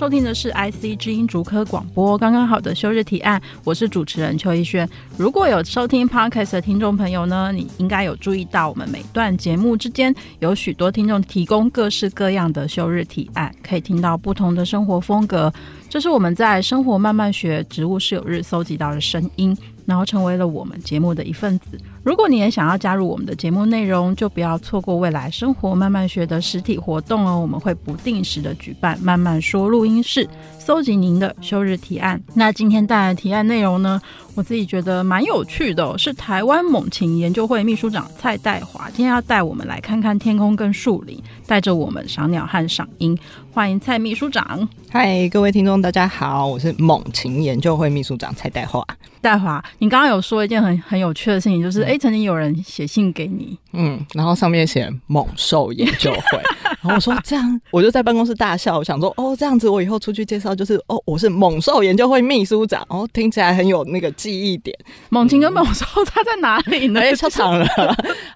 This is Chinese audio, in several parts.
收听的是 IC 之音竹科广播，刚刚好的休日提案，我是主持人邱一轩。如果有收听 Podcast 的听众朋友呢，你应该有注意到，我们每段节目之间有许多听众提供各式各样的休日提案，可以听到不同的生活风格。这是我们在生活慢慢学植物是有日搜集到的声音，然后成为了我们节目的一份子。如果你也想要加入我们的节目内容，就不要错过未来生活慢慢学的实体活动哦。我们会不定时的举办慢慢说录音室，搜集您的休日提案。那今天带来的提案内容呢，我自己觉得蛮有趣的哦，是台湾猛禽研究会秘书长蔡代华，今天要带我们来看看天空跟树林，带着我们赏鸟和赏鹰。欢迎蔡秘书长。嗨，各位听众，大家好，我是猛禽研究会秘书长蔡代华。代华，你刚刚有说一件很很有趣的事情，就是哎、嗯，曾经有人写信给你，嗯，然后上面写猛兽研究会，然后我说这样，我就在办公室大笑，我想说哦，这样子我以后出去介绍就是哦，我是猛兽研究会秘书长，哦，听起来很有那个记忆点。猛禽跟猛兽它在哪里呢？哎，超长了。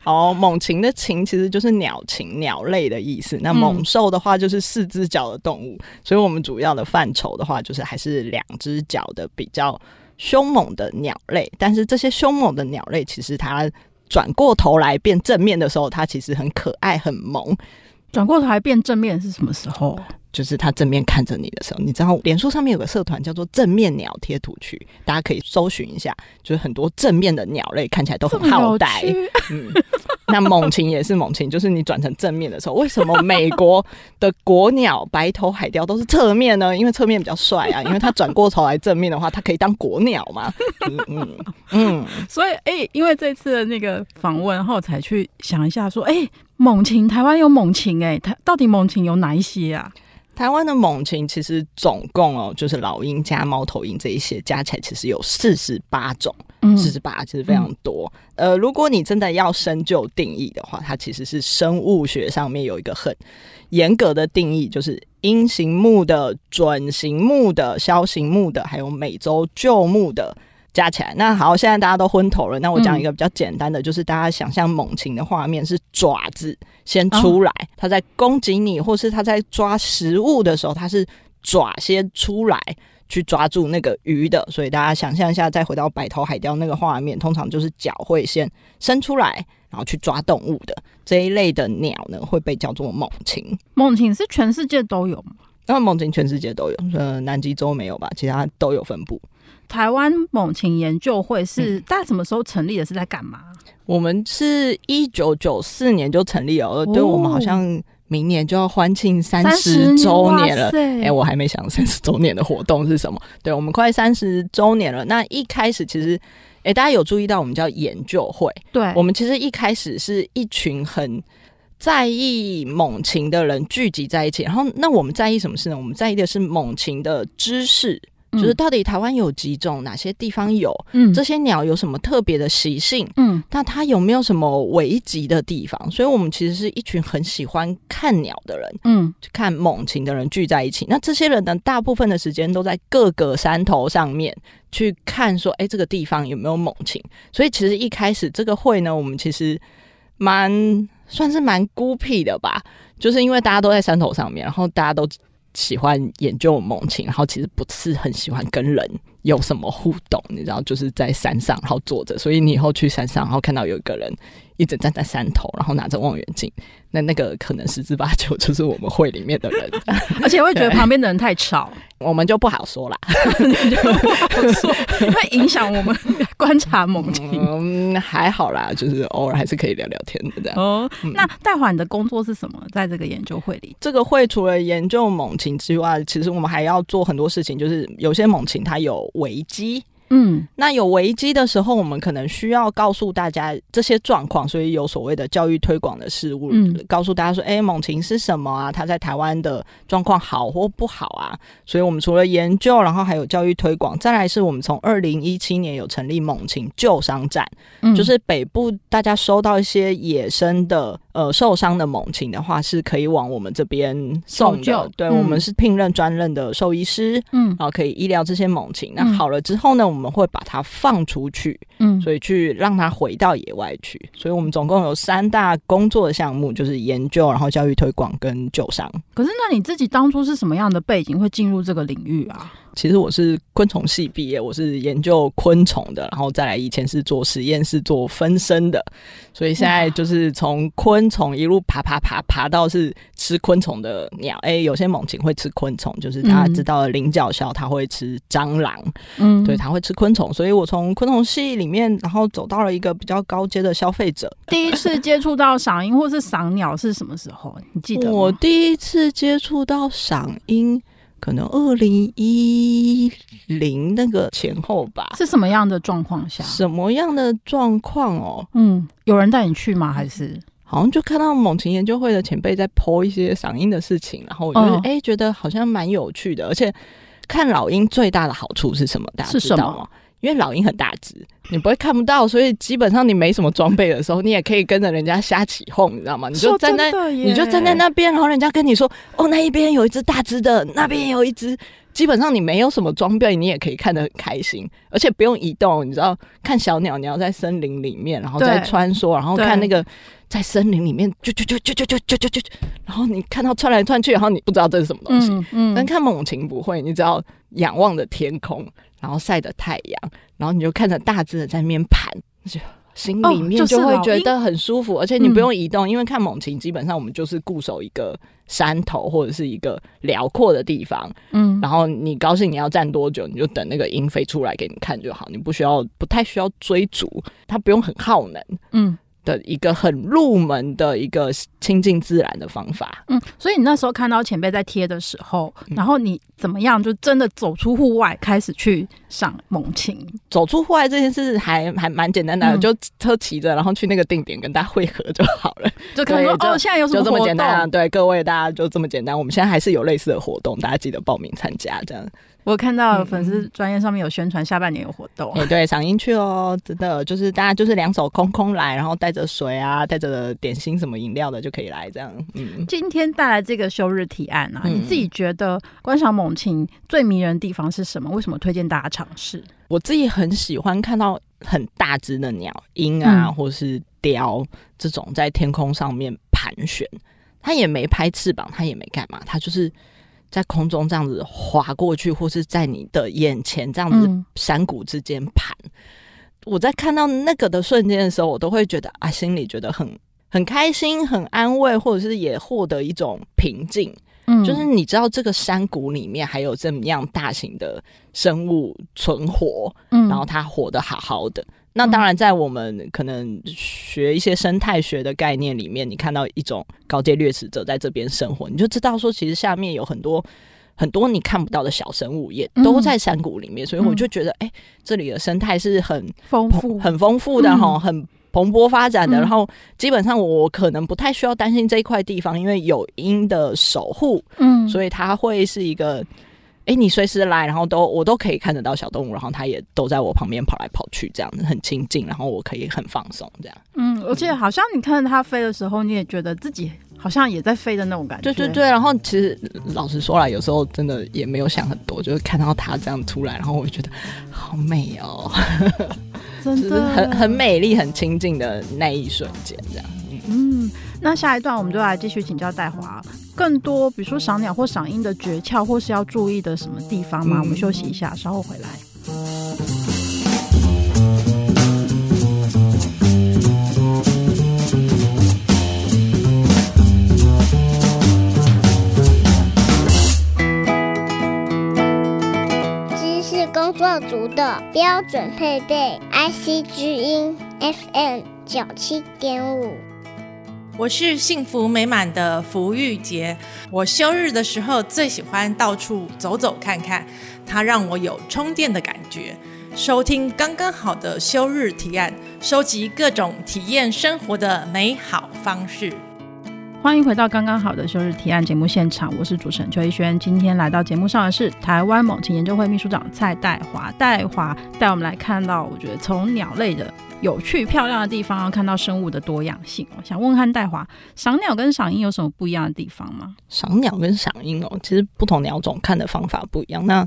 好，猛禽的禽其实就是鸟禽，鸟类的意思。那猛兽的话就是四只脚的动物，所以我们主要的范畴的话，就是还是两只脚的比较。凶猛的鸟类，但是这些凶猛的鸟类，其实它转过头来变正面的时候，它其实很可爱、很萌。转过头来变正面是什么时候？就是他正面看着你的时候，你知道，脸书上面有个社团叫做“正面鸟贴图区”，大家可以搜寻一下。就是很多正面的鸟类看起来都很好呆。嗯，那猛禽也是猛禽，就是你转成正面的时候，为什么美国的国鸟白头海雕都是侧面呢？因为侧面比较帅啊，因为它转过头来正面的话，它可以当国鸟嘛。就是、嗯嗯，所以哎、欸，因为这次的那个访问后，才去想一下说，哎、欸，猛禽台湾有猛禽哎，它到底猛禽有哪一些啊？台湾的猛禽其实总共哦，就是老鹰加猫头鹰这一些加起来，其实有四十八种，四十八其实非常多。嗯。呃，如果你真的要深究定义的话，它其实是生物学上面有一个很严格的定义，就是鹰形目的、准形目的、枭形目的，还有美洲鹫目的。加起来，那好，现在大家都昏头了。那我讲一个比较简单的，嗯、就是大家想象猛禽的画面是爪子先出来，它、哦、在攻击你，或是它在抓食物的时候，它是爪先出来去抓住那个鱼的。所以大家想象一下，再回到白头海雕那个画面，通常就是脚会先伸出来，然后去抓动物的这一类的鸟呢，会被叫做猛禽。猛禽是全世界都有吗？那猛禽全世界都有，呃，南极洲没有吧？其他都有分布。台湾猛禽研究会是大概什么时候成立的？是在干嘛？我们是一九九四年就成立了，哦、对，我们好像明年就要欢庆三十周年了。哎、欸，我还没想三十 周年的活动是什么？对，我们快三十周年了。那一开始其实，哎、欸，大家有注意到我们叫研究会？对，我们其实一开始是一群很在意猛禽的人聚集在一起。然后，那我们在意什么事呢？我们在意的是猛禽的知识。就是到底台湾有几种，哪些地方有？嗯，这些鸟有什么特别的习性？嗯，那它有没有什么危急的地方？所以我们其实是一群很喜欢看鸟的人，嗯，看猛禽的人聚在一起。那这些人呢，大部分的时间都在各个山头上面去看，说，哎，这个地方有没有猛禽？所以其实一开始这个会呢，我们其实蛮算是蛮孤僻的吧，就是因为大家都在山头上面，然后大家都。喜欢研究猛禽，然后其实不是很喜欢跟人有什么互动，你知道，就是在山上然后坐着，所以你以后去山上，然后看到有一个人一直站在山头，然后拿着望远镜。那那个可能十之八九就是我们会里面的人，而且会觉得旁边的人太吵，我们就不好说啦，你 就不好说，会影响我们观察猛禽。嗯，还好啦，就是偶尔还是可以聊聊天的这样。哦，嗯、那戴华你的工作是什么？在这个研究会里，这个会除了研究猛禽之外，其实我们还要做很多事情，就是有些猛禽它有危机。嗯，那有危机的时候，我们可能需要告诉大家这些状况，所以有所谓的教育推广的事物，嗯，告诉大家说，哎、欸，猛禽是什么啊？它在台湾的状况好或不好啊？所以我们除了研究，然后还有教育推广，再来是我们从二零一七年有成立猛禽救伤站，嗯，就是北部大家收到一些野生的呃受伤的猛禽的话，是可以往我们这边送的。对、嗯，我们是聘任专任的兽医师，嗯，然后可以医疗这些猛禽。那好了之后呢，我们会把它放出去，嗯，所以去让它回到野外去。所以我们总共有三大工作的项目，就是研究，然后教育推广跟救伤。可是，那你自己当初是什么样的背景会进入这个领域啊？其实我是昆虫系毕业，我是研究昆虫的，然后再来以前是做实验室做分身的，所以现在就是从昆虫一路爬爬爬爬到是吃昆虫的鸟。哎、欸，有些猛禽会吃昆虫，就是大家知道的领角鸮，它会吃蟑螂，嗯，对，它会吃昆虫。所以我从昆虫系里面，然后走到了一个比较高阶的消费者。第一次接触到赏鹰或是赏鸟是什么时候？你记得吗？我第一次接触到赏鹰。可能二零一零那个前后吧，是什么样的状况下？什么样的状况哦？嗯，有人带你去吗？还是好像就看到猛禽研究会的前辈在 po 一些嗓音的事情，然后我就哎、哦欸、觉得好像蛮有趣的，而且看老鹰最大的好处是什么？大家知道吗？因为老鹰很大只，你不会看不到，所以基本上你没什么装备的时候，你也可以跟着人家瞎起哄，你知道吗？你就站在，你就站在那边，然后人家跟你说：“哦，那一边有一只大只的，那边有一只。”基本上你没有什么装备，你也可以看得很开心，而且不用移动。你知道，看小鸟你要在森林里面，然后再穿梭，然后看那个在森林里面就就就就就就就就就，然后你看到窜来窜去，然后你不知道这是什么东西。嗯，嗯，但看猛禽不会，你只要仰望着天空。然后晒着太阳，然后你就看着大致的在那边盘，就心里面就会觉得很舒服，哦，而且你不用移动，嗯，因为看猛禽基本上我们就是固守一个山头或者是一个辽阔的地方，嗯，然后你高兴你要站多久，你就等那个鹰飞出来给你看就好，你不需要不太需要追逐，它不用很耗能，嗯。的一个很入门的一个亲近自然的方法。嗯，所以你那时候看到前辈在贴的时候，然后你怎么样？就真的走出户外，开始去赏猛禽。走出户外这件事还还蛮简单的，嗯、就车骑着，然后去那个定点跟大家汇合就好了。就可能说哦，现在有什么活动？就这么简单啊？对，各位大家就这么简单。我们现在还是有类似的活动，大家记得报名参加这样。我看到粉丝专业上面有宣传下半年有活动，哎，对，赏樱去哦，真的就是大家就是两手空空来，然后带着水啊，带着点心什么饮料的就可以来这样。嗯，今天带来这个休日提案啊，你自己觉得观赏猛禽最迷人的地方是什么？为什么推荐大家尝试？我自己很喜欢看到很大只的鸟，鹰啊，或是雕这种在天空上面盘旋，它也没拍翅膀，它也没干嘛，它就是。在空中这样子滑过去，或是在你的眼前这样子山谷之间盘，嗯，我在看到那个的瞬间的时候，我都会觉得啊，心里觉得很很开心、很安慰，或者是也获得一种平静。嗯，就是你知道这个山谷里面还有这么样大型的生物存活，嗯，然后它活得好好的。那当然，在我们可能学一些生态学的概念里面，你看到一种高阶掠食者在这边生活，你就知道说，其实下面有很多很多你看不到的小生物，也都在山谷里面。所以我就觉得，哎，这里的生态是很丰富、很丰富的哈，很蓬勃发展的。然后基本上我可能不太需要担心这一块地方，因为有鹰的守护，嗯，所以它会是一个。哎、欸，你随时来，然后都我都可以看得到小动物，然后它也都在我旁边跑来跑去，这样子很亲近，然后我可以很放松，这样。嗯，而且好像你看着它飞的时候，你也觉得自己好像也在飞的那种感觉。对对对，然后其实老实说来，有时候真的也没有想很多，就是看到它这样出来，然后我就觉得好美哦，真的，很很美丽、很亲近的那一瞬间，这样。嗯，那下一段我们就来继续请教戴华。更多，比如说赏鸟或赏鹰的诀窍，或是要注意的什么地方吗？嗯、我们休息一下，稍后回来。知识工作组的标准配备，IC 之音 FM 九七点五。我是幸福美满的福玉杰。我休日的时候最喜欢到处走走看看，它让我有充电的感觉。收听刚刚好的休日提案，收集各种体验生活的美好方式。欢迎回到刚刚好的休日提案节目现场，我是主持人邱一轩。今天来到节目上的是台湾猛禽研究会秘书长蔡代华，代华带我们来看到，我觉得从鸟类的有趣漂亮的地方，要看到生物的多样性。我想问看代华，赏鸟跟赏鹰有什么不一样的地方吗？赏鸟跟赏鹰哦，其实不同鸟种看的方法不一样。那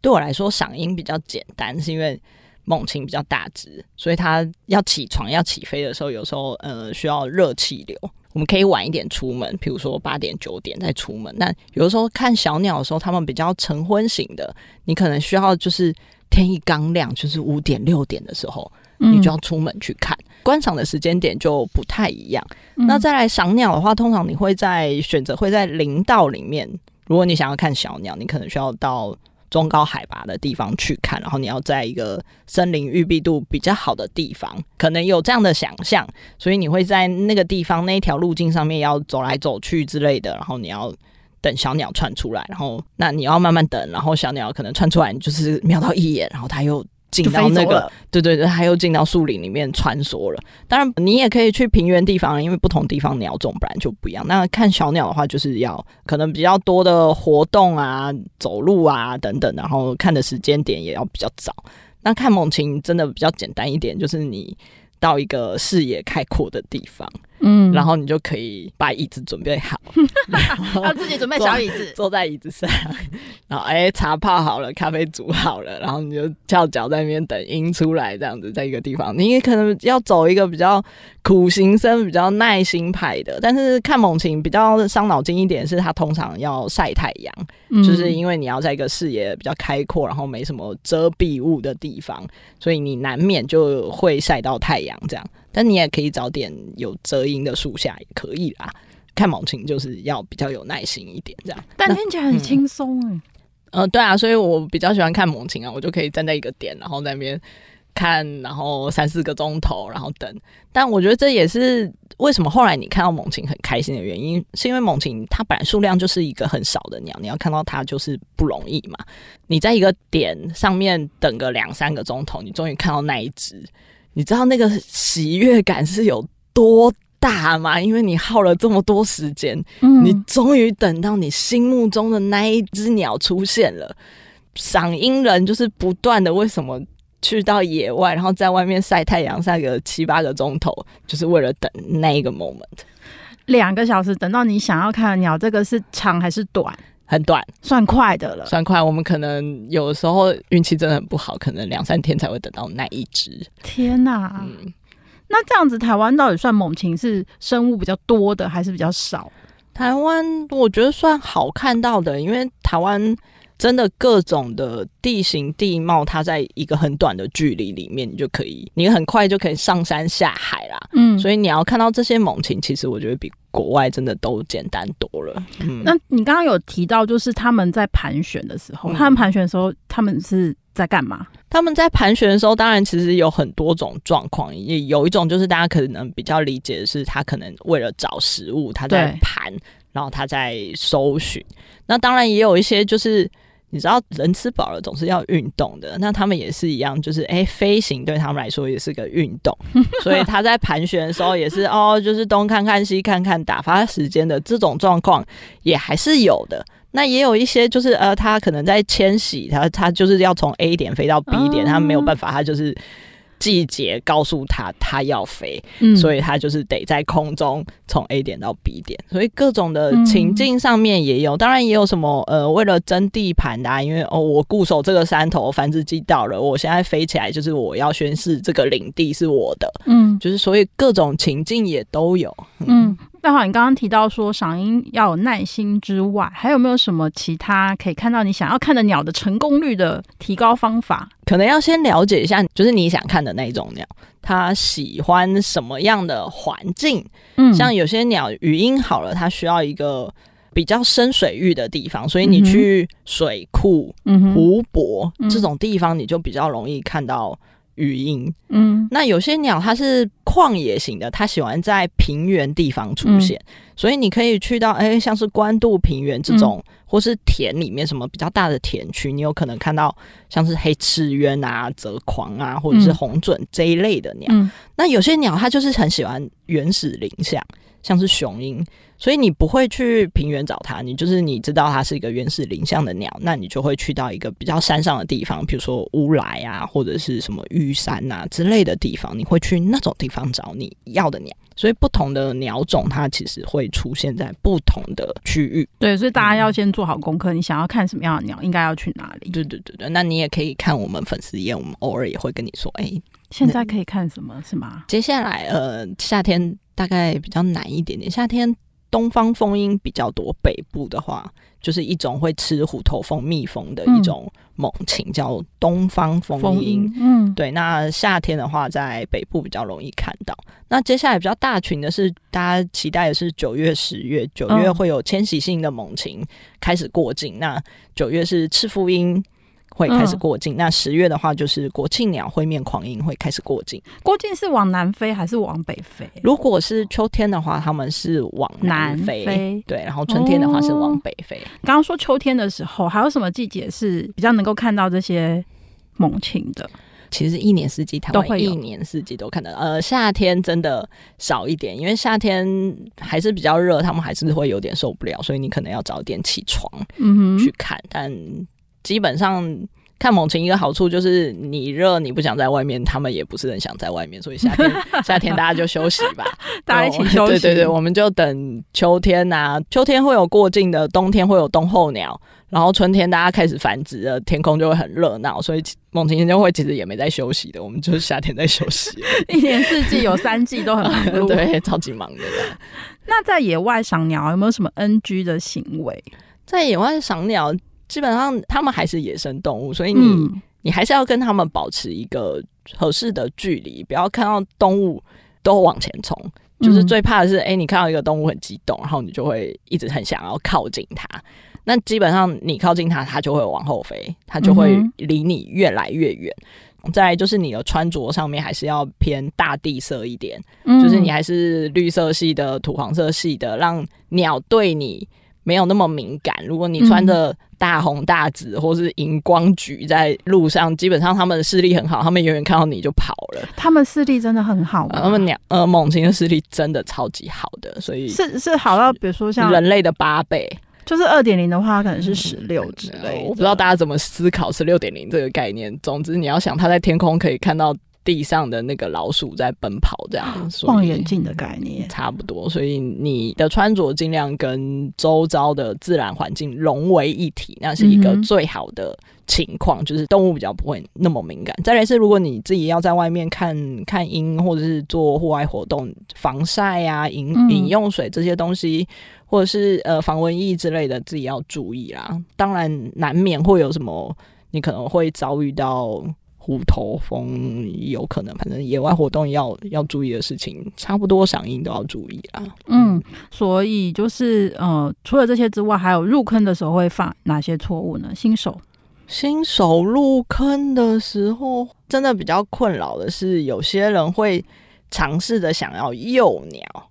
对我来说，赏鹰比较简单，是因为猛禽比较大只，所以它要起床要起飞的时候，有时候呃需要热气流。我们可以晚一点出门，比如说八点九点再出门。那有的时候看小鸟的时候，它们比较晨昏型的，你可能需要就是天一刚亮，就是五点六点的时候，你就要出门去看。嗯、观赏的时间点就不太一样。嗯、那再来赏鸟的话，通常你会在选择会在林道里面。如果你想要看小鸟，你可能需要到。中高海拔的地方去看，然后你要在一个森林郁闭度比较好的地方，可能有这样的想象，所以你会在那个地方那一条路径上面要走来走去之类的，然后你要等小鸟窜出来，然后那你要慢慢等，然后小鸟可能窜出来，你就是瞄到一眼，然后它又。进到那个，对对对，还有进到树林里面穿梭了。当然，你也可以去平原地方，因为不同地方鸟种本来就不一样。那看小鸟的话，就是要可能比较多的活动啊、走路啊等等，然后看的时间点也要比较早。那看猛禽真的比较简单一点，就是你到一个视野开阔的地方。嗯，然后你就可以把椅子准备好，要 自己准备小椅子，坐在椅子上，然后哎，茶泡好了，咖啡煮好了，然后你就翘脚在那边等鹰出来，这样子在一个地方，你也可能要走一个比较苦行僧、比较耐心派的。但是看猛禽比较伤脑筋一点，是它通常要晒太阳，嗯、就是因为你要在一个视野比较开阔，然后没什么遮蔽物的地方，所以你难免就会晒到太阳这样。但你也可以找点有遮阴的树下也可以啦。看猛禽就是要比较有耐心一点，这样。但听起来很轻松哎。呃，对啊，所以我比较喜欢看猛禽啊，我就可以站在一个点，然后在那边看，然后三四个钟头，然后等。但我觉得这也是为什么后来你看到猛禽很开心的原因，是因为猛禽它本来数量就是一个很少的鸟，你要看到它就是不容易嘛。你在一个点上面等个两三个钟头，你终于看到那一只。你知道那个喜悦感是有多大吗？因为你耗了这么多时间，嗯，你终于等到你心目中的那一只鸟出现了。赏樱人就是不断的，为什么去到野外，然后在外面晒太阳晒个七八个钟头，就是为了等那一个 moment。两个小时等到你想要看的鸟，这个是长还是短？很短，算快的了。算快，我们可能有的时候运气真的很不好，可能两三天才会等到那一只。天哪！嗯，那这样子，台湾到底算猛禽是生物比较多的，还是比较少？台湾我觉得算好看到的，因为台湾真的各种的地形地貌，它在一个很短的距离里面，你就可以，你很快就可以上山下海啦。嗯，所以你要看到这些猛禽，其实我觉得比。国外真的都简单多了。嗯，那你刚刚有提到，就是他们在盘旋的时候，嗯、他们盘旋的时候，他们是在干嘛？他们在盘旋的时候，当然其实有很多种状况。也有一种就是大家可能比较理解的是，他可能为了找食物，他在盘，然后他在搜寻。那当然也有一些就是。你知道人吃饱了总是要运动的，那他们也是一样，就是诶、欸，飞行对他们来说也是个运动，所以他在盘旋的时候也是哦，就是东看看西看看，打发时间的这种状况也还是有的。那也有一些就是呃，他可能在迁徙，他他就是要从 A 点飞到 B 点，他没有办法，他就是。季节告诉他他要飞，嗯、所以他就是得在空中从 A 点到 B 点，所以各种的情境上面也有，嗯、当然也有什么呃，为了争地盘的、啊，因为哦，我固守这个山头，繁殖季到了，我现在飞起来就是我要宣示这个领地是我的，嗯，就是所以各种情境也都有，嗯。嗯代华，你刚刚提到说赏鹰要有耐心之外，还有没有什么其他可以看到你想要看的鸟的成功率的提高方法？可能要先了解一下，就是你想看的那种鸟，它喜欢什么样的环境？嗯，像有些鸟语音好了，它需要一个比较深水域的地方，所以你去水库、嗯、湖泊、嗯、这种地方，你就比较容易看到语音。嗯，那有些鸟它是旷野型的，它喜欢在平原地方出现，嗯、所以你可以去到哎、欸，像是关渡平原这种，嗯、或是田里面什么比较大的田区，你有可能看到像是黑翅鸢啊、泽狂啊，或者是红隼这一类的鸟。嗯、那有些鸟它就是很喜欢原始林相，像是雄鹰。所以你不会去平原找它，你就是你知道它是一个原始林相的鸟，那你就会去到一个比较山上的地方，比如说乌来啊，或者是什么玉山啊之类的地方，你会去那种地方找你要的鸟。所以不同的鸟种，它其实会出现在不同的区域。对，所以大家要先做好功课，你想要看什么样的鸟，应该要去哪里？对对对对，那你也可以看我们粉丝页，我们偶尔也会跟你说，哎、欸，现在可以看什么是吗？接下来呃，夏天大概比较难一点点，夏天。东方蜂鹰比较多，北部的话就是一种会吃虎头蜂蜜蜂的一种猛禽，嗯、叫东方蜂鹰。嗯，对。那夏天的话，在北部比较容易看到。那接下来比较大群的是，大家期待的是九月、十月。九月会有迁徙性的猛禽开始过境。嗯、那九月是赤腹鹰。会开始过境，嗯、那十月的话就是国庆鸟会面狂鹰会开始过境。过境是往南飞还是往北飞？如果是秋天的话，他们是往南飞。南飞对，然后春天的话是往北飞。刚刚、哦、说秋天的时候，还有什么季节是比较能够看到这些猛禽的？其实一年四季，它会一年四季都看得到。呃，夏天真的少一点，因为夏天还是比较热，他们还是会有点受不了，所以你可能要早点起床，嗯，去看，嗯、但。基本上看猛禽一个好处就是你热你不想在外面，他们也不是很想在外面，所以夏天 夏天大家就休息吧，大家一起休息。对对对，我们就等秋天啊，秋天会有过境的，冬天会有冬候鸟，然后春天大家开始繁殖了，天空就会很热闹，所以猛禽研究会其实也没在休息的，我们就是夏天在休息，一年四季有三季都很忙碌，对，超级忙的。那在野外赏鸟有没有什么 NG 的行为？在野外赏鸟。基本上，他们还是野生动物，所以你、嗯、你还是要跟他们保持一个合适的距离，不要看到动物都往前冲。就是最怕的是，哎、欸，你看到一个动物很激动，然后你就会一直很想要靠近它。那基本上，你靠近它，它就会往后飞，它就会离你越来越远。嗯、再来就是你的穿着上面还是要偏大地色一点，嗯、就是你还是绿色系的、土黄色系的，让鸟对你没有那么敏感。如果你穿着大红大紫或是荧光橘在路上，基本上他们的视力很好，他们远远看到你就跑了。他们视力真的很好吗？呃、他们鸟呃猛禽的视力真的超级好的，所以是是好到比如说像人类的八倍，就是二点零的话可能是十六之类、嗯。我不知道大家怎么思考十六点零这个概念。总之你要想，它在天空可以看到。地上的那个老鼠在奔跑，这样望远镜的概念差不多。所以你的穿着尽量跟周遭的自然环境融为一体，那是一个最好的情况。就是动物比较不会那么敏感。再来是，如果你自己要在外面看看鹰，或者是做户外活动，防晒啊、饮饮用水这些东西，或者是呃防蚊液之类的，自己要注意啦。当然，难免会有什么，你可能会遭遇到。虎头蜂有可能，反正野外活动要要注意的事情，差不多响应都要注意啊。嗯，所以就是呃，除了这些之外，还有入坑的时候会犯哪些错误呢？新手新手入坑的时候，真的比较困扰的是，有些人会尝试着想要诱鸟。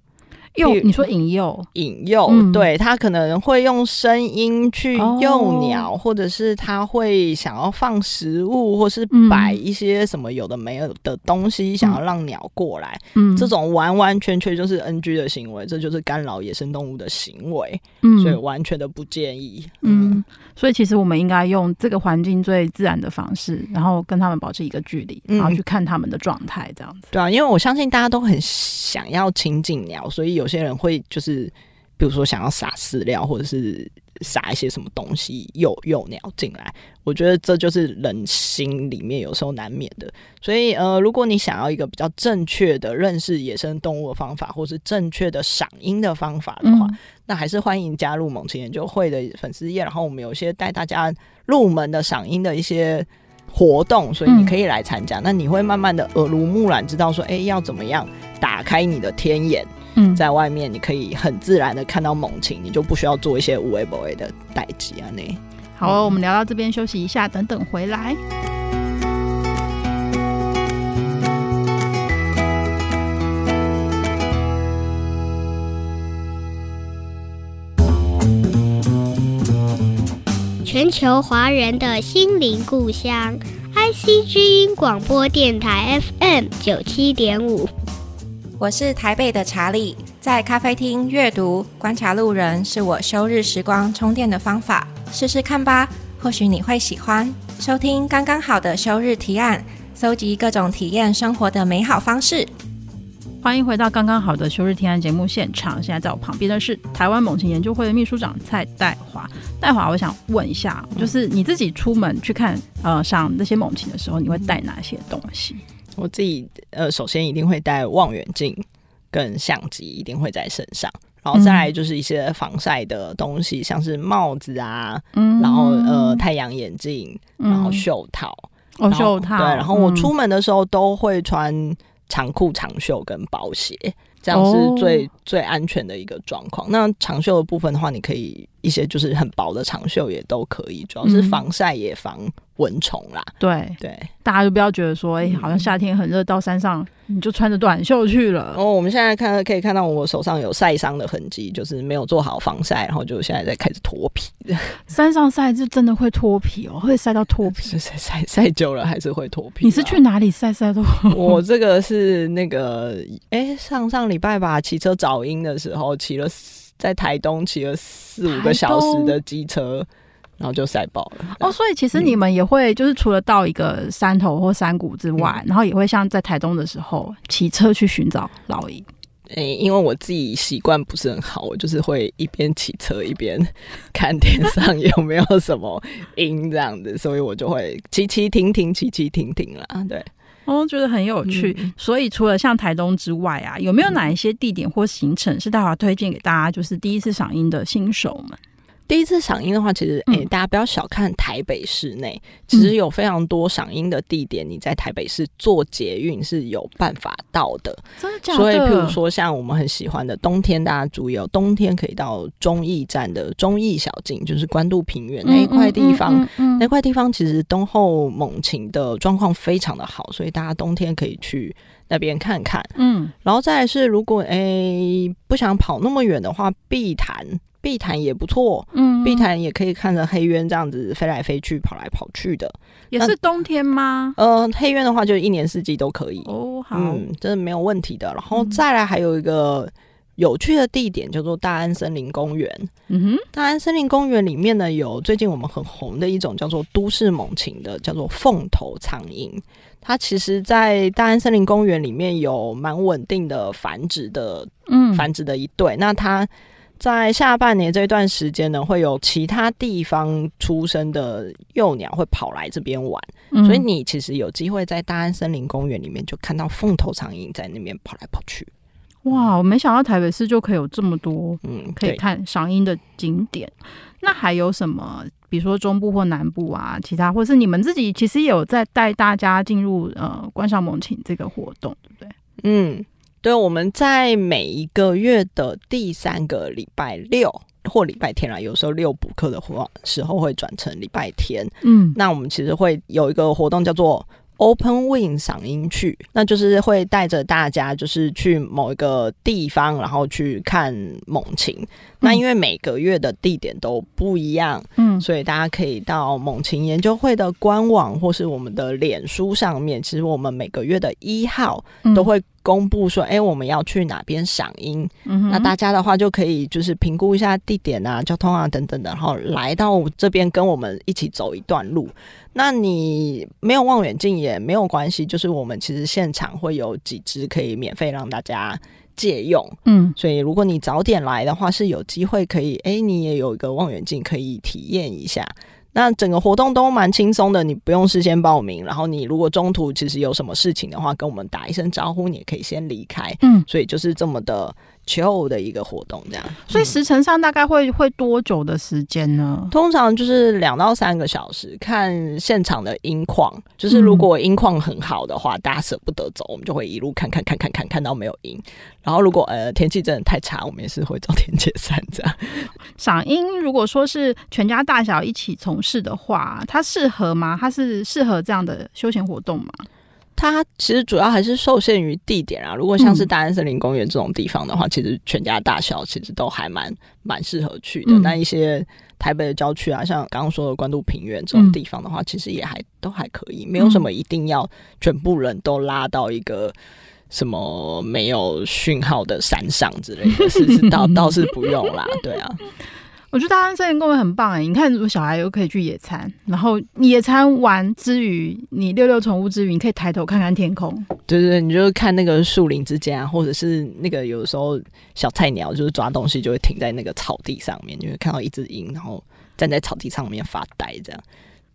诱你说引诱，引诱，嗯、对，他可能会用声音去诱鸟，哦、或者是他会想要放食物，或是摆一些什么有的没有的东西，嗯、想要让鸟过来。嗯，这种完完全全就是 NG 的行为，这就是干扰野生动物的行为。嗯，所以完全的不建议。嗯，嗯，所以其实我们应该用这个环境最自然的方式，然后跟他们保持一个距离，然后去看他们的状态，这样子。对啊，因为我相信大家都很想要亲近鸟，所以有。有些人会就是，比如说想要撒饲料，或者是撒一些什么东西诱诱鸟进来。我觉得这就是人心里面有时候难免的。所以呃，如果你想要一个比较正确的认识野生动物的方法，或是正确的赏鹰的方法的话，嗯、那还是欢迎加入猛禽研究会的粉丝页。然后我们有些带大家入门的赏鹰的一些活动，所以你可以来参加。嗯、那你会慢慢的耳濡目染，知道说，哎，要怎么样打开你的天眼。在外面你可以很自然的看到猛禽，你就不需要做一些无微不微的代机啊那。好、哦，我们聊到这边休息一下，等等回来。全球华人的心灵故乡，IC 之音广播电台 FM 九七点五。我是台北的查理，在咖啡厅阅读、观察路人，是我休日时光充电的方法。试试看吧，或许你会喜欢。收听刚刚好的休日提案，搜集各种体验生活的美好方式。欢迎回到刚刚好的休日提案节目现场。现在在我旁边的是台湾猛禽研究会的秘书长蔡代华。代华，我想问一下，就是你自己出门去看呃像那些猛禽的时候，你会带哪些东西？我自己呃，首先一定会带望远镜跟相机，一定会在身上。然后再来就是一些防晒的东西，嗯、像是帽子啊，嗯、然后呃太阳眼镜，然后袖套，哦袖套。对，然后我出门的时候都会穿长裤、长袖跟薄鞋，这样是最、哦、最安全的一个状况。那长袖的部分的话，你可以一些就是很薄的长袖也都可以，主要是防晒也防蚊虫啦。对对，大家就不要觉得说，哎、欸，好像夏天很热，到山上。你就穿着短袖去了。哦，我们现在看可以看到我手上有晒伤的痕迹，就是没有做好防晒，然后就现在在开始脱皮。山上晒是真的会脱皮哦，会晒到脱皮。晒晒晒久了还是会脱皮。你是去哪里晒晒的？我这个是那个，哎、欸，上上礼拜吧，骑车找鹰的时候，骑了在台东骑了四五个小时的机车。然后就晒爆了哦，所以其实你们也会就是除了到一个山头或山谷之外，嗯、然后也会像在台东的时候骑车去寻找老鹰。诶、欸，因为我自己习惯不是很好，我就是会一边骑车一边 看天上有没有什么鹰这样子，所以我就会骑骑停停，骑骑停停啦。对，我、哦、觉得很有趣。嗯、所以除了像台东之外啊，有没有哪一些地点或行程是大华推荐给大家，就是第一次赏鹰的新手们？第一次赏樱的话，其实诶、欸，大家不要小看台北市内，其实有非常多赏樱的地点。你在台北市坐捷运是有办法到的，真的假的？所以，譬如说，像我们很喜欢的冬天，大家注意哦，冬天可以到中义站的中义小径，就是关渡平原那一块地方。那块地方其实冬后猛禽的状况非常的好，所以大家冬天可以去那边看看。嗯，然后再来是，如果诶、欸、不想跑那么远的话，碧潭。碧潭也不错，嗯，碧潭也可以看着黑鸢这样子飞来飞去、跑来跑去的。也是冬天吗？呃，黑鸢的话，就一年四季都可以。哦，好，嗯，真的没有问题的。然后再来还有一个有趣的地点叫做大安森林公园。嗯哼，大安森林公园里面呢，有最近我们很红的一种叫做都市猛禽的，叫做凤头苍蝇。它其实，在大安森林公园里面有蛮稳定的繁殖的，嗯，繁殖的一对。那它在下半年这段时间呢，会有其他地方出生的幼鸟会跑来这边玩，嗯、所以你其实有机会在大安森林公园里面就看到凤头苍鹰在那边跑来跑去。哇，我没想到台北市就可以有这么多嗯可以看赏鹰的景点。嗯、那还有什么？比如说中部或南部啊，其他或是你们自己其实也有在带大家进入呃观赏猛禽这个活动，对不对？嗯。对，我们在每一个月的第三个礼拜六或礼拜天啦，有时候六补课的话时候会转成礼拜天。嗯，那我们其实会有一个活动叫做 Open Wing 赏樱去，那就是会带着大家就是去某一个地方，然后去看猛禽。嗯、那因为每个月的地点都不一样，嗯，所以大家可以到猛禽研究会的官网或是我们的脸书上面，其实我们每个月的一号都会。公布说，哎、欸，我们要去哪边赏鹰？嗯、那大家的话就可以就是评估一下地点啊、交通啊等等的，然后来到这边跟我们一起走一段路。那你没有望远镜也没有关系，就是我们其实现场会有几只可以免费让大家借用。嗯，所以如果你早点来的话，是有机会可以，哎、欸，你也有一个望远镜可以体验一下。那整个活动都蛮轻松的，你不用事先报名。然后你如果中途其实有什么事情的话，跟我们打一声招呼，你也可以先离开。嗯，所以就是这么的。球的一个活动，这样，所以时程上大概会会多久的时间呢？通常就是两到三个小时，看现场的音况。就是如果音况很好的话，大家舍不得走，我们就会一路看看看看看，看到没有音。然后如果呃天气真的太差，我们也是会找天解散这样。赏音如果说是全家大小一起从事的话，它适合吗？它是适合这样的休闲活动吗？它其实主要还是受限于地点啊。如果像是大安森林公园这种地方的话，嗯、其实全家大小其实都还蛮蛮适合去的。嗯、那一些台北的郊区啊，像刚刚说的关渡平原这种地方的话，嗯、其实也还都还可以，没有什么一定要全部人都拉到一个什么没有讯号的山上之类的，是是倒倒是不用啦，对啊。我觉得大安森林公园很棒哎！你看，如果小孩又可以去野餐，然后野餐完之余，你遛遛宠物之余，你可以抬头看看天空。对对对，你就看那个树林之间啊，或者是那个有时候小菜鸟就是抓东西就会停在那个草地上面，就会看到一只鹰，然后站在草地上面发呆，这样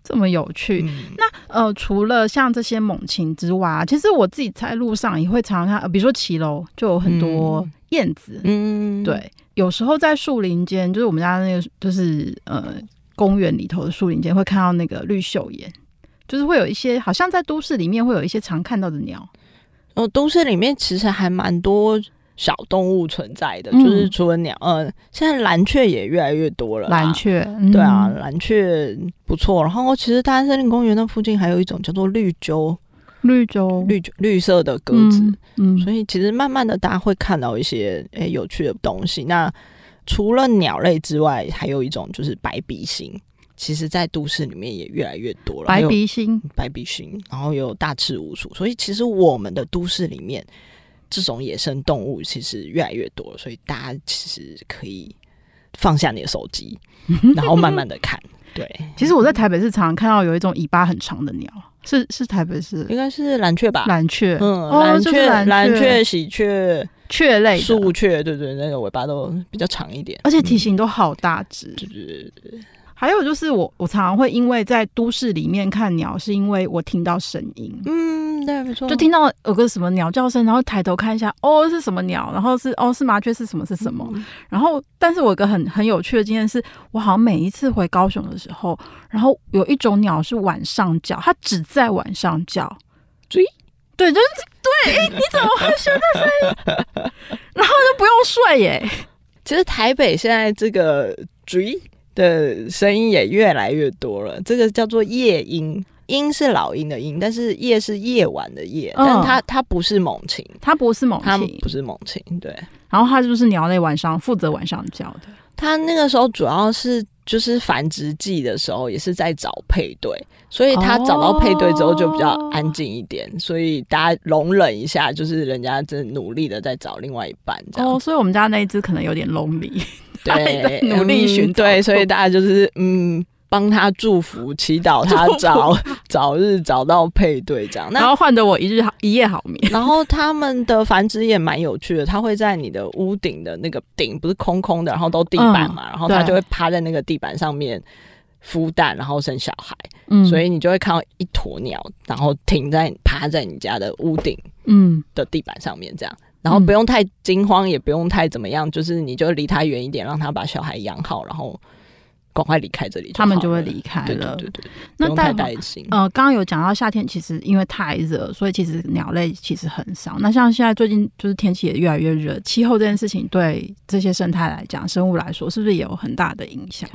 这么有趣。嗯、那呃，除了像这些猛禽之外啊，其实我自己在路上也会常常看，比如说骑楼就有很多燕子，嗯，对。有时候在树林间，就是我们家那个，就是呃公园里头的树林间，会看到那个绿绣眼，就是会有一些，好像在都市里面会有一些常看到的鸟。哦，都市里面其实还蛮多小动物存在的，嗯、就是除了鸟，呃，现在蓝雀也越来越多了。蓝雀，嗯、对啊，蓝雀不错。然后其实大安森林公园那附近还有一种叫做绿鸠。绿洲，绿绿色的鸽子，嗯，嗯，所以其实慢慢的大家会看到一些诶、欸、有趣的东西。那除了鸟类之外，还有一种就是白鼻星，其实在都市里面也越来越多了。白鼻星，白鼻星，然后有大赤鼯鼠，所以其实我们的都市里面这种野生动物其实越来越多，所以大家其实可以放下你的手机，然后慢慢的看。对，其实我在台北是常常看到有一种尾巴很长的鸟。是是台北市，应该是蓝雀吧？蓝雀，嗯，蓝雀，蓝雀，喜鹊，雀类，树雀，对对，那个尾巴都比较长一点，而且体型都好大只。对对对对。还有就是我，我常常会因为在都市里面看鸟，是因为我听到声音。嗯，对，没错。就听到有个什么鸟叫声，然后抬头看一下，哦，是什么鸟？然后是哦，是麻雀，是什么？是什么？嗯、然后，但是我有个很很有趣的经验是，我好像每一次回高雄的时候，然后有一种鸟是晚上叫，它只在晚上叫。追，对，就是对。哎，你怎么会学这声音？然后就不用睡耶。其实台北现在这个追。的声音也越来越多了，这个叫做夜莺，莺是老鹰的鹰，但是夜是夜晚的夜，嗯、但它它不是猛禽，它不是猛禽，它不是猛禽，对。然后它就是鸟类晚上负责晚上叫的，它那个时候主要是就是繁殖季的时候，也是在找配对，所以它找到配对之后就比较安静一点，哦、所以大家容忍一下，就是人家正努力的在找另外一半这样。哦，所以我们家那一只可能有点 lonely。对，努力寻、嗯、对，所以大家就是嗯，帮他祝福、祈祷他早早 日找到配对，这样。然后换得我一日好一夜好眠。然后他们的繁殖也蛮有趣的，他会在你的屋顶的那个顶不是空空的，然后都地板嘛，嗯、然后他就会趴在那个地板上面孵蛋，然后生小孩。嗯，所以你就会看到一坨鸟，然后停在趴在你家的屋顶嗯的地板上面这样。然后不用太惊慌，嗯、也不用太怎么样，就是你就离他远一点，让他把小孩养好，然后赶快离开这里，他们就会离开了。对对对对，那太担心。呃，刚刚有讲到夏天，其实因为太热，所以其实鸟类其实很少。那像现在最近就是天气也越来越热，气候这件事情对这些生态来讲，生物来说，是不是也有很大的影响？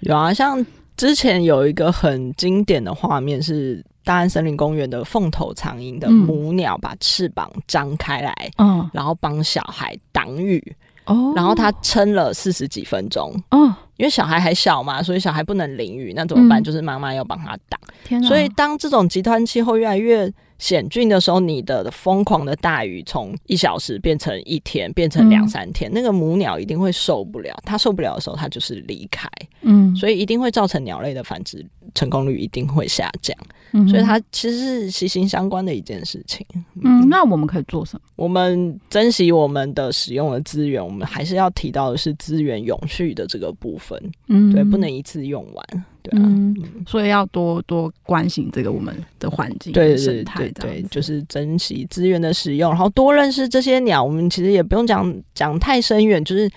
有啊，像之前有一个很经典的画面是。大安森林公园的凤头苍鹰的母鸟把翅膀张开来，嗯，然后帮小孩挡雨，哦，然后它撑了四十几分钟，哦，因为小孩还小嘛，所以小孩不能淋雨，那怎么办？嗯、就是妈妈要帮他挡。天哪！所以当这种极端气候越来越险峻的时候，你的疯狂的大雨从一小时变成一天，变成两三天，嗯、那个母鸟一定会受不了。它受不了的时候，它就是离开。嗯，所以一定会造成鸟类的繁殖成功率一定会下降。嗯，所以它其实是息息相关的一件事情。嗯，嗯，那我们可以做什么？我们珍惜我们的使用的资源，我们还是要提到的是资源永续的这个部分。嗯，对，不能一次用完。对啊，嗯，所以要多多关心这个我们的环境、对生态，对，对，就是珍惜资源的使用，然后多认识这些鸟。我们其实也不用讲讲太深远，就是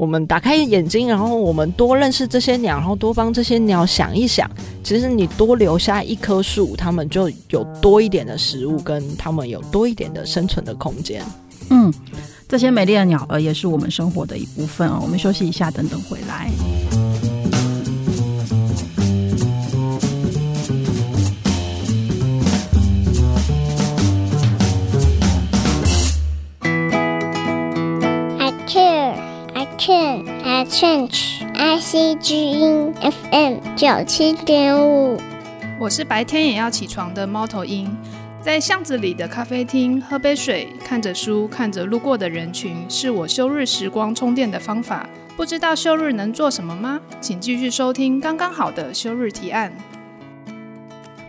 我们打开眼睛，然后我们多认识这些鸟，然后多帮这些鸟想一想。其实你多留下一棵树，它们就有多一点的食物，跟它们有多一点的生存的空间。嗯，这些美丽的鸟儿也是我们生活的一部分啊。我们休息一下，等等回来。Change, I change, IC 之音 FM 九七点五。我是白天也要起床的猫头鹰，在巷子里的咖啡厅喝杯水，看着书，看着路过的人群，是我休日时光充电的方法。不知道休日能做什么吗？请继续收听刚刚好的休日提案。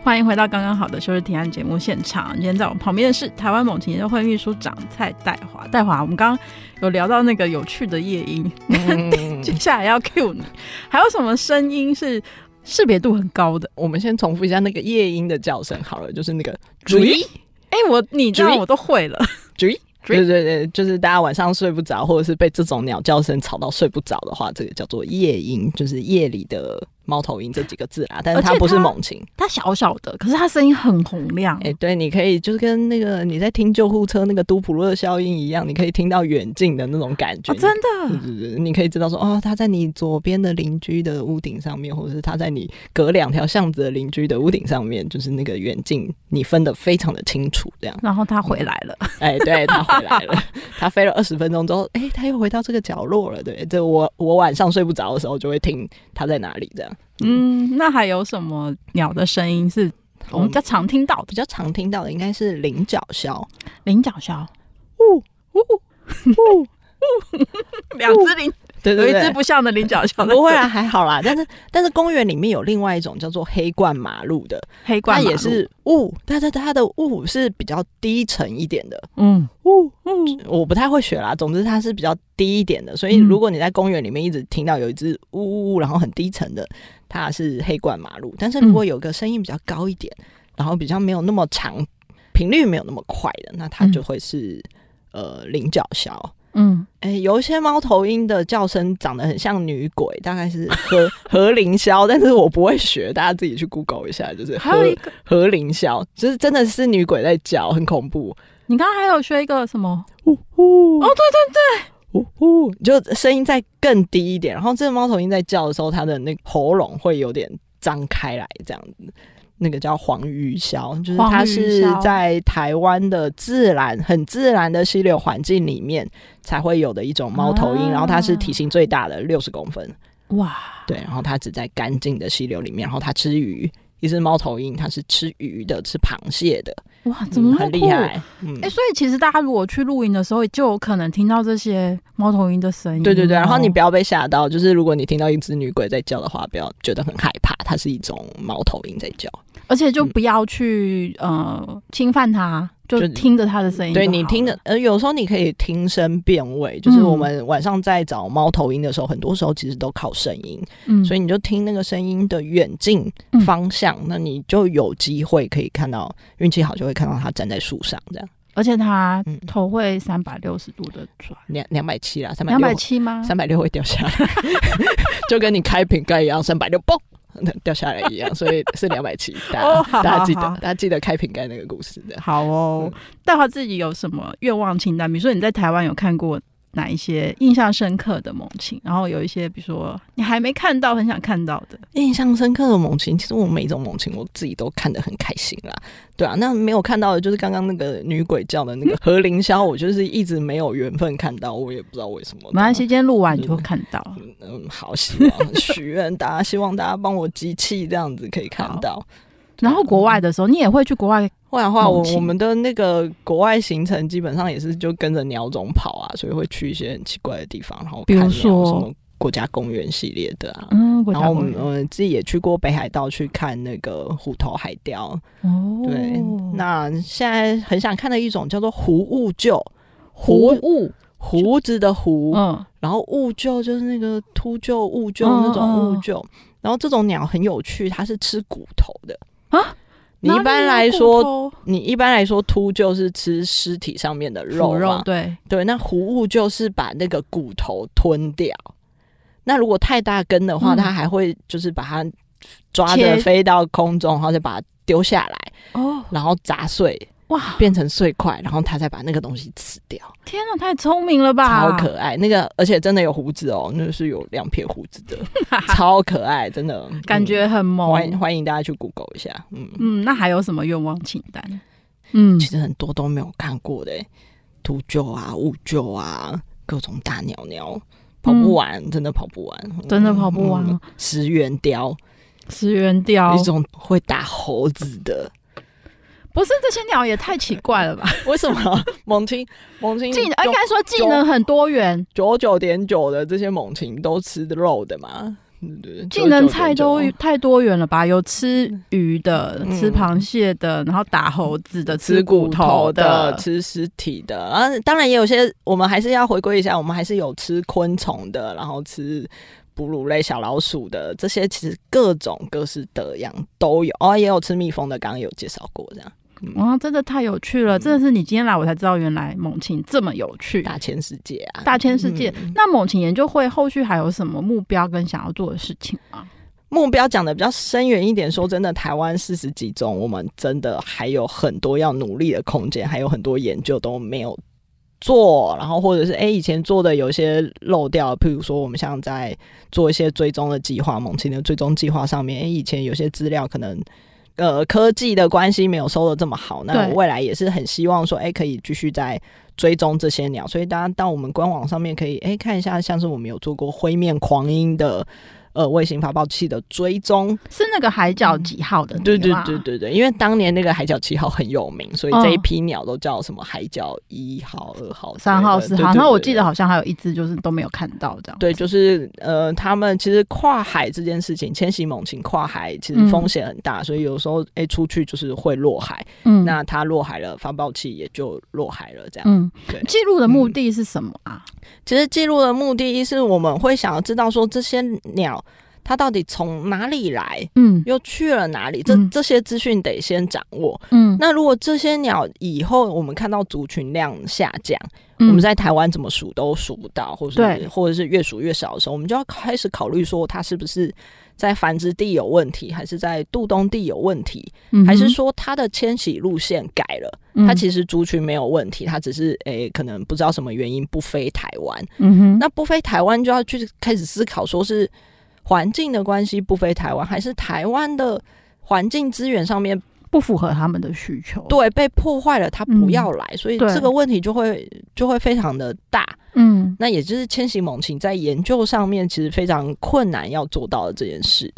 欢迎回到刚刚好的休日提案节目现场。今天在我们旁边的是台湾猛禽研究会秘书长蔡代华。代华，我们刚刚有聊到那个有趣的夜莺，嗯、接下来要 cue 你，还有什么声音是识别度很高的？我们先重复一下那个夜莺的叫声好了，就是那个“追”。哎，我你知道我都会了，追。对对对，就是大家晚上睡不着，或者是被这种鸟叫声吵到睡不着的话，这个叫做夜莺，就是夜里的。猫头鹰这几个字啊，但是它不是猛禽，它小小的，可是它声音很洪亮。哎、欸，对，你可以就是跟那个你在听救护车那个都普勒效应一样，你可以听到远近的那种感觉。哦、真的，你可以知道说，哦，它在你左边的邻居的屋顶上面，或者是它在你隔两条巷子的邻居的屋顶上面，就是那个远近你分得非常的清楚，这样。然后它回来了，哎、嗯欸，对，它回来了，它飞了二十分钟之后，哎、欸，它又回到这个角落了。对，这我我晚上睡不着的时候就会听它在哪里这样。嗯，那还有什么鸟的声音是我们比较常听到的？比较常听到的应该是菱角鸮。菱角鸮，呜呜呜呜，两只领。对，对，对，有一只不像的菱角鸮，不会啊，还好啦。但是但是公园里面有另外一种叫做黑冠马路的，黑冠也是呜，但是它的呜是比较低沉一点的，嗯，呜呜，我不太会学啦。总之它是比较低一点的，所以如果你在公园里面一直听到有一只呜呜呜，然后很低沉的，它是黑冠马路。但是如果有个声音比较高一点，然后比较没有那么长，频率没有那么快的，那它就会是、嗯、呃菱角鸮。嗯，哎、欸，有一些猫头鹰的叫声长得很像女鬼，大概是和和凌霄，但是我不会学，大家自己去 Google 一下，就是和和凌霄，就是真的是女鬼在叫，很恐怖。你刚刚还有学一个什么？呜呼！哦，对对对，呜呼，就声音再更低一点，然后这个猫头鹰在叫的时候，它的那个喉咙会有点张开来，这样子。那个叫黄鱼鸮，就是它是在台湾的自然、很自然的溪流环境里面才会有的一种猫头鹰，啊、然后它是体型最大的，六十公分。哇，对，然后它只在干净的溪流里面，然后它吃鱼。一只猫头鹰，它是吃鱼的，吃螃蟹的。哇，怎么那么、嗯、很厉害？嗯，哎、欸，所以其实大家如果去露营的时候，就有可能听到这些猫头鹰的声音。对对对，然后你不要被吓到，就是如果你听到一只女鬼在叫的话，不要觉得很害怕，它是一种猫头鹰在叫。而且就不要去、嗯、呃侵犯它，就听着它的声音。对，你听着，呃，有时候你可以听声辨位，就是我们晚上在找猫头鹰的时候，很多时候其实都靠声音。嗯，所以你就听那个声音的远近方向，嗯、那你就有机会可以看到，运气好就会看到它站在树上这样。而且它头会三百六十度的转，两两百七啦，三百两百七吗？三百六会掉下来，就跟你开瓶盖一样，三百六嘣。掉下来一样，所以 是两百七。大家记得，大家记得开瓶盖那个故事的。好哦，岱华自己有什么愿望清单？比如说你在台湾有看过哪一些印象深刻的猛禽？然后有一些，比如说你还没看到，很想看到的印象深刻的猛禽。其实我每一种猛禽，我自己都看得很开心啦。对啊，那没有看到的，就是刚刚那个女鬼叫的那个何凌霄，我就是一直没有缘分看到，我也不知道为什么。没关系，今天录完你就会看到。嗯，好，希望许愿，大家希望大家帮我集气，这样子可以看到。然后国外的时候，你也会去国外？后来的话，我我们的那个国外行程基本上也是就跟着鸟种跑啊，所以会去一些很奇怪的地方，然后比如说？什么国家公园系列的啊。嗯，然后我们我们自己也去过北海道去看那个虎头海雕。哦，对，那现在很想看的一种叫做胡雾鷲，胡雾。胡子的胡，嗯，然后雾鹫就是那个秃鹫、雾鹫那种雾鷲，然后这种鸟很有趣，它是吃骨头的啊。你一般来说，你一般来说秃就是吃尸体上面的肉嘛？对对，那糊物就是把那个骨头吞掉。那如果太大根的话，它还会就是把它抓着飞到空中，然后再把它丢下来哦，然后砸碎。哇，变成碎块，然后他再把那个东西吃掉。天哪，太聪明了吧！超可爱，那个而且真的有胡子哦，那是有两撇胡子的，超可爱，真的感觉很萌。欢迎欢迎大家去 Google 一下。嗯嗯，那还有什么愿望清单？嗯，其实很多都没有看过的，秃鹫啊、雾鹫啊，各种大鸟鸟，跑不完，嗯、真的跑不完，真的跑不完。嗯、石原雕，石原雕，一种会打猴子的。不是这些鸟也太奇怪了吧？为什么猛禽猛禽技应该说技能很多元，九九点九的这些猛禽都吃肉的嘛？对，技能菜都太多元了吧？有吃鱼的，嗯、吃螃蟹的，然后打猴子的，吃骨头的，吃尸体的。啊，当然也有些，我们还是要回归一下，我们还是有吃昆虫的，然后吃哺乳类小老鼠的，这些其实各种各式的样都有。哦，也有吃蜜蜂的，刚刚有介绍过这样。哇，真的太有趣了！真的是你今天来，我才知道原来猛禽这么有趣，大千世界啊，大千世界。嗯、那猛禽研究会后续还有什么目标跟想要做的事情吗？目标讲的比较深远一点，说真的，台湾四十几种，我们真的还有很多要努力的空间，还有很多研究都没有做，然后或者是哎、欸，以前做的有些漏掉，譬如说我们像在做一些追踪的计划，猛禽的追踪计划上面，哎、欸，以前有些资料可能。呃，科技的关系没有收的这么好，那未来也是很希望说，哎、欸，可以继续在追踪这些鸟，所以大家到我们官网上面可以，哎、欸，看一下，像是我们有做过灰面狂鹰的。呃，卫星发报器的追踪是那个海角几号的？对对对对对，因为当年那个海角七号很有名，所以这一批鸟都叫什么海角一号、二号、三号、四号。然后我记得好像还有一只就是都没有看到这样。对，就是呃，他们其实跨海这件事情，迁徙猛禽跨海其实风险很大，嗯、所以有时候哎、欸、出去就是会落海。嗯，那它落海了，发报器也就落海了，这样。嗯，对。记录的目的是什么啊？嗯、其实记录的目的一是我们会想要知道说这些鸟。它到底从哪里来？嗯，又去了哪里？这这些资讯得先掌握。嗯，那如果这些鸟以后我们看到族群量下降，嗯、我们在台湾怎么数都数不到，或者是或者是越数越少的时候，我们就要开始考虑说，它是不是在繁殖地有问题，还是在渡冬地有问题，嗯、还是说它的迁徙路线改了？它其实族群没有问题，它只是诶、欸、可能不知道什么原因不飞台湾。嗯哼，那不飞台湾就要去开始思考说是。环境的关系不飞台湾，还是台湾的环境资源上面不符合他们的需求？对，被破坏了，他不要来，嗯、所以这个问题就会就会非常的大。嗯，那也就是千禧猛禽在研究上面其实非常困难要做到的这件事。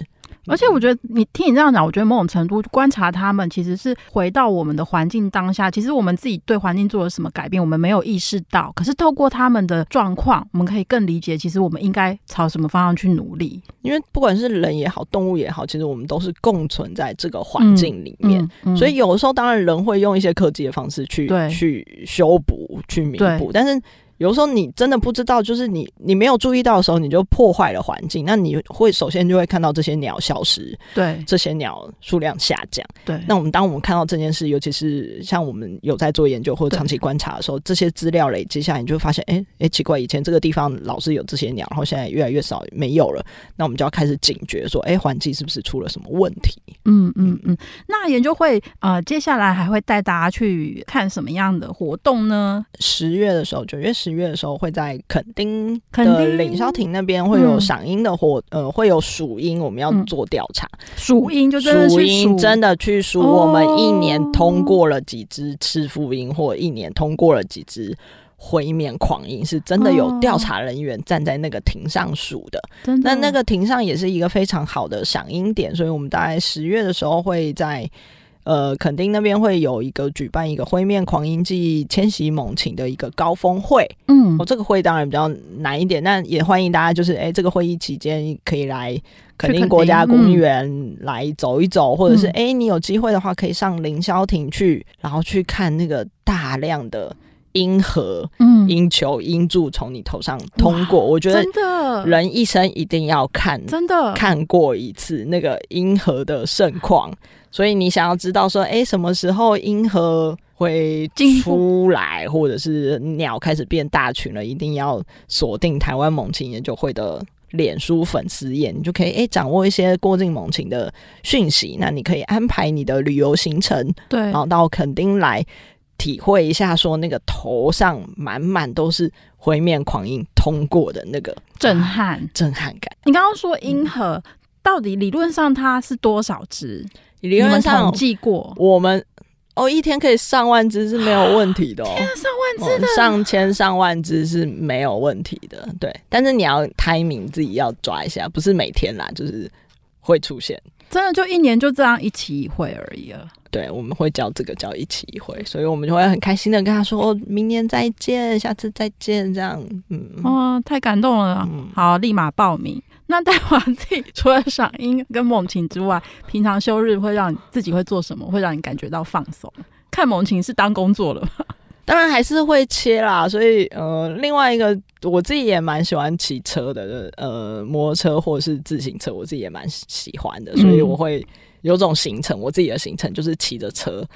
而且我觉得你听你这样讲，我觉得某种程度观察他们，其实是回到我们的环境当下。其实我们自己对环境做了什么改变，我们没有意识到。可是透过他们的状况，我们可以更理解，其实我们应该朝什么方向去努力。因为不管是人也好，动物也好，其实我们都是共存在这个环境里面。嗯嗯嗯、所以有的时候，当然人会用一些科技的方式去去修补、去弥补，但是。有时候你真的不知道，就是你你没有注意到的时候，你就破坏了环境。那你会首先就会看到这些鸟消失，对，这些鸟数量下降，对。那我们当我们看到这件事，尤其是像我们有在做研究或者长期观察的时候，这些资料累积下来，你就会发现，哎、欸、哎、欸，奇怪，以前这个地方老是有这些鸟，然后现在越来越少，没有了。那我们就要开始警觉，说，哎、欸，环境是不是出了什么问题？嗯嗯嗯。那研究会呃，接下来还会带大家去看什么样的活动呢？十月的时候，九月十。月的时候会在垦丁的领消亭那边会有赏鹰的活，嗯、呃，会有数鹰，我们要做调查。数鹰就数鹰真的去数，我们一年通过了几只赤腹鹰，哦、或一年通过了几只灰面狂鹰，是真的有调查人员站在那个亭上数的。哦、那那个亭上也是一个非常好的赏鹰点，所以我们大概十月的时候会在。呃，垦丁那边会有一个举办一个灰面狂鹰季迁徙猛禽的一个高峰会，嗯，哦，这个会当然比较难一点，但也欢迎大家，就是哎、欸，这个会议期间可以来垦丁国家公园来走一走，嗯、或者是哎、欸，你有机会的话可以上凌霄亭去，然后去看那个大量的鹰盒、嗯，鹰球、鹰柱从你头上通过，我觉得真的。人一生一定要看，真的。看过一次那个鹰河的盛况。所以你想要知道说，哎、欸，什么时候鹰盒会出来，或者是鸟开始变大群了，一定要锁定台湾猛禽研究会的脸书粉丝页，你就可以哎、欸、掌握一些过境猛禽的讯息。那你可以安排你的旅游行程，对，然后到垦丁来体会一下，说那个头上满满都是灰面狂鹰通过的那个震撼、啊、震撼感。你刚刚说鹰盒、嗯、到底理论上它是多少只？理论上统计过，我们哦，一天可以上万只是没有问题的哦，天啊，上万只的，哦，上千上万只是没有问题的，对。但是你要 timing 自己要抓一下，不是每天啦，就是会出现。真的就一年就这样一期一会而已了。对，我们会叫这个叫一期一会，所以我们就会很开心的跟他说：“哦，明年再见，下次再见。”这样，嗯，哦，太感动了，嗯、好，立马报名。那戴华自己除了赏樱跟猛禽之外，平常休日会让你自己会做什么？会让你感觉到放松？看猛禽是当工作了吗？当然还是会切啦。所以，呃，另外一个我自己也蛮喜欢骑车的，呃，摩托车或者是自行车，我自己也蛮喜欢的，所以我会。嗯有种行程，我自己的行程就是骑着车，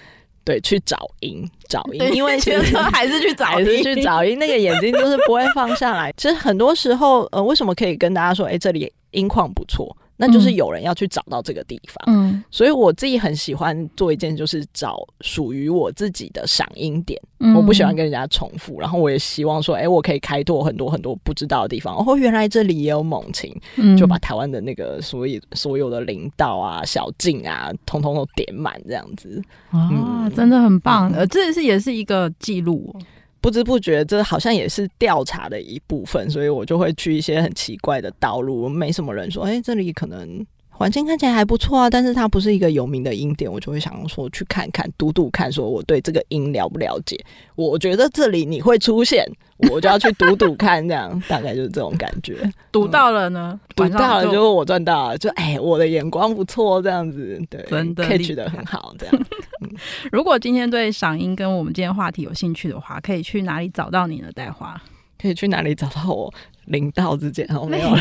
对，去找音，找音，因为其实还是去找，还是去找音，那个眼睛就是不会放下来。其实很多时候，呃，为什么可以跟大家说，哎、欸，这里音况不错？那就是有人要去找到这个地方，嗯，所以我自己很喜欢做一件，就是找属于我自己的赏音点，嗯，我不喜欢跟人家重复，然后我也希望说，哎、欸，我可以开拓很多很多不知道的地方。哦，原来这里也有猛禽，嗯，就把台湾的那个所有所有的林道啊、小径啊，通通都点满，这样子啊，嗯，真的很棒，呃，这是也是一个记录。不知不觉，这好像也是调查的一部分，所以我就会去一些很奇怪的道路，没什么人说，哎、这里可能。环境看起来还不错啊，但是它不是一个有名的音点，我就会想说去看看、读读看，说我对这个音了不了解。我觉得这里你会出现，我就要去读读看，这样大概就是这种感觉。读到了呢，读到了就是我赚到了，就哎，我的眼光不错，这样子对，真的 catch 得很好，这样。如果今天对赏音跟我们今天话题有兴趣的话，可以去哪里找到你呢？岱华可以去哪里找到我？林道之间哦，没有了。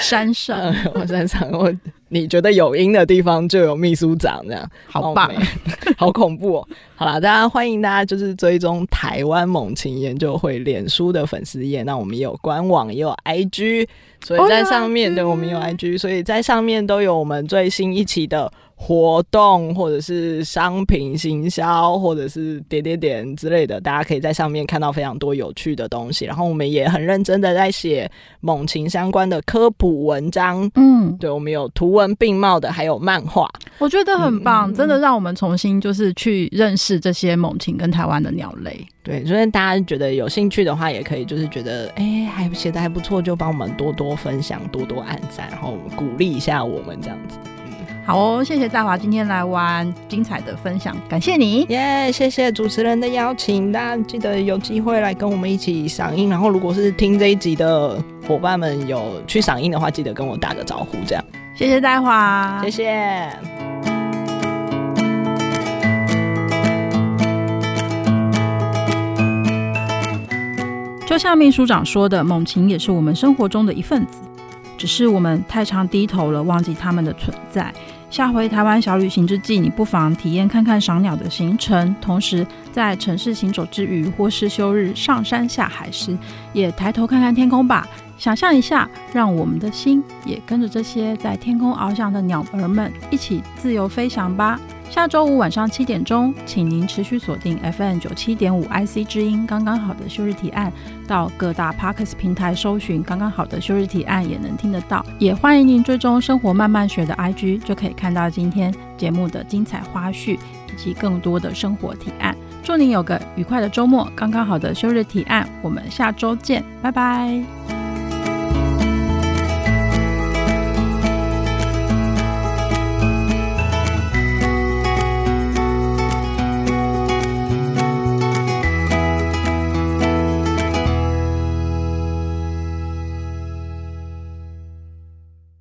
山上，我山上，我你觉得有樱的地方就有秘书长，这样好棒，好恐怖哦。好啦，大家欢迎大家就是追踪台湾猛禽研究会脸书的粉丝页，那我们也有官网，也有 IG，所以在上面对，我们有 IG，所以在上面都有我们最新一期的。活动或者是商品行销，或者是点点点之类的，大家可以在上面看到非常多有趣的东西。然后我们也很认真的在写猛禽相关的科普文章。嗯，对，我们有图文并茂的，还有漫画，我觉得很棒，嗯，真的让我们重新就是去认识这些猛禽跟台湾的鸟类。对，所以大家觉得有兴趣的话，也可以就是觉得哎，欸，还写的还不错，就帮我们多多分享，多多按赞，然后鼓励一下我们这样子。好哦，谢谢大华今天来玩精彩的分享，感谢你耶！Yeah, 谢谢主持人的邀请，大家记得有机会来跟我们一起赏樱。然后，如果是听这一集的伙伴们有去赏樱的话，记得跟我打个招呼，这样。谢谢大华，谢谢。就像秘书长说的，猛禽也是我们生活中的一份子，只是我们太常低头了，忘记它们的存在。下回台湾小旅行之际，你不妨体验看看赏鸟的行程，同时在城市行走之余，或是休日上山下海时，也抬头看看天空吧。想象一下，让我们的心也跟着这些在天空翱翔的鸟儿们一起自由飞翔吧。下周五晚上七点钟，请您持续锁定 FM 九七点五 IC 之音，刚刚好的休日提案，到各大 Parkus 平台搜寻“刚刚好的休日提案”也能听得到。也欢迎您追踪生活慢慢学的 IG，就可以看到今天节目的精彩花絮以及更多的生活提案。祝您有个愉快的周末！刚刚好的休日提案，我们下周见，拜拜。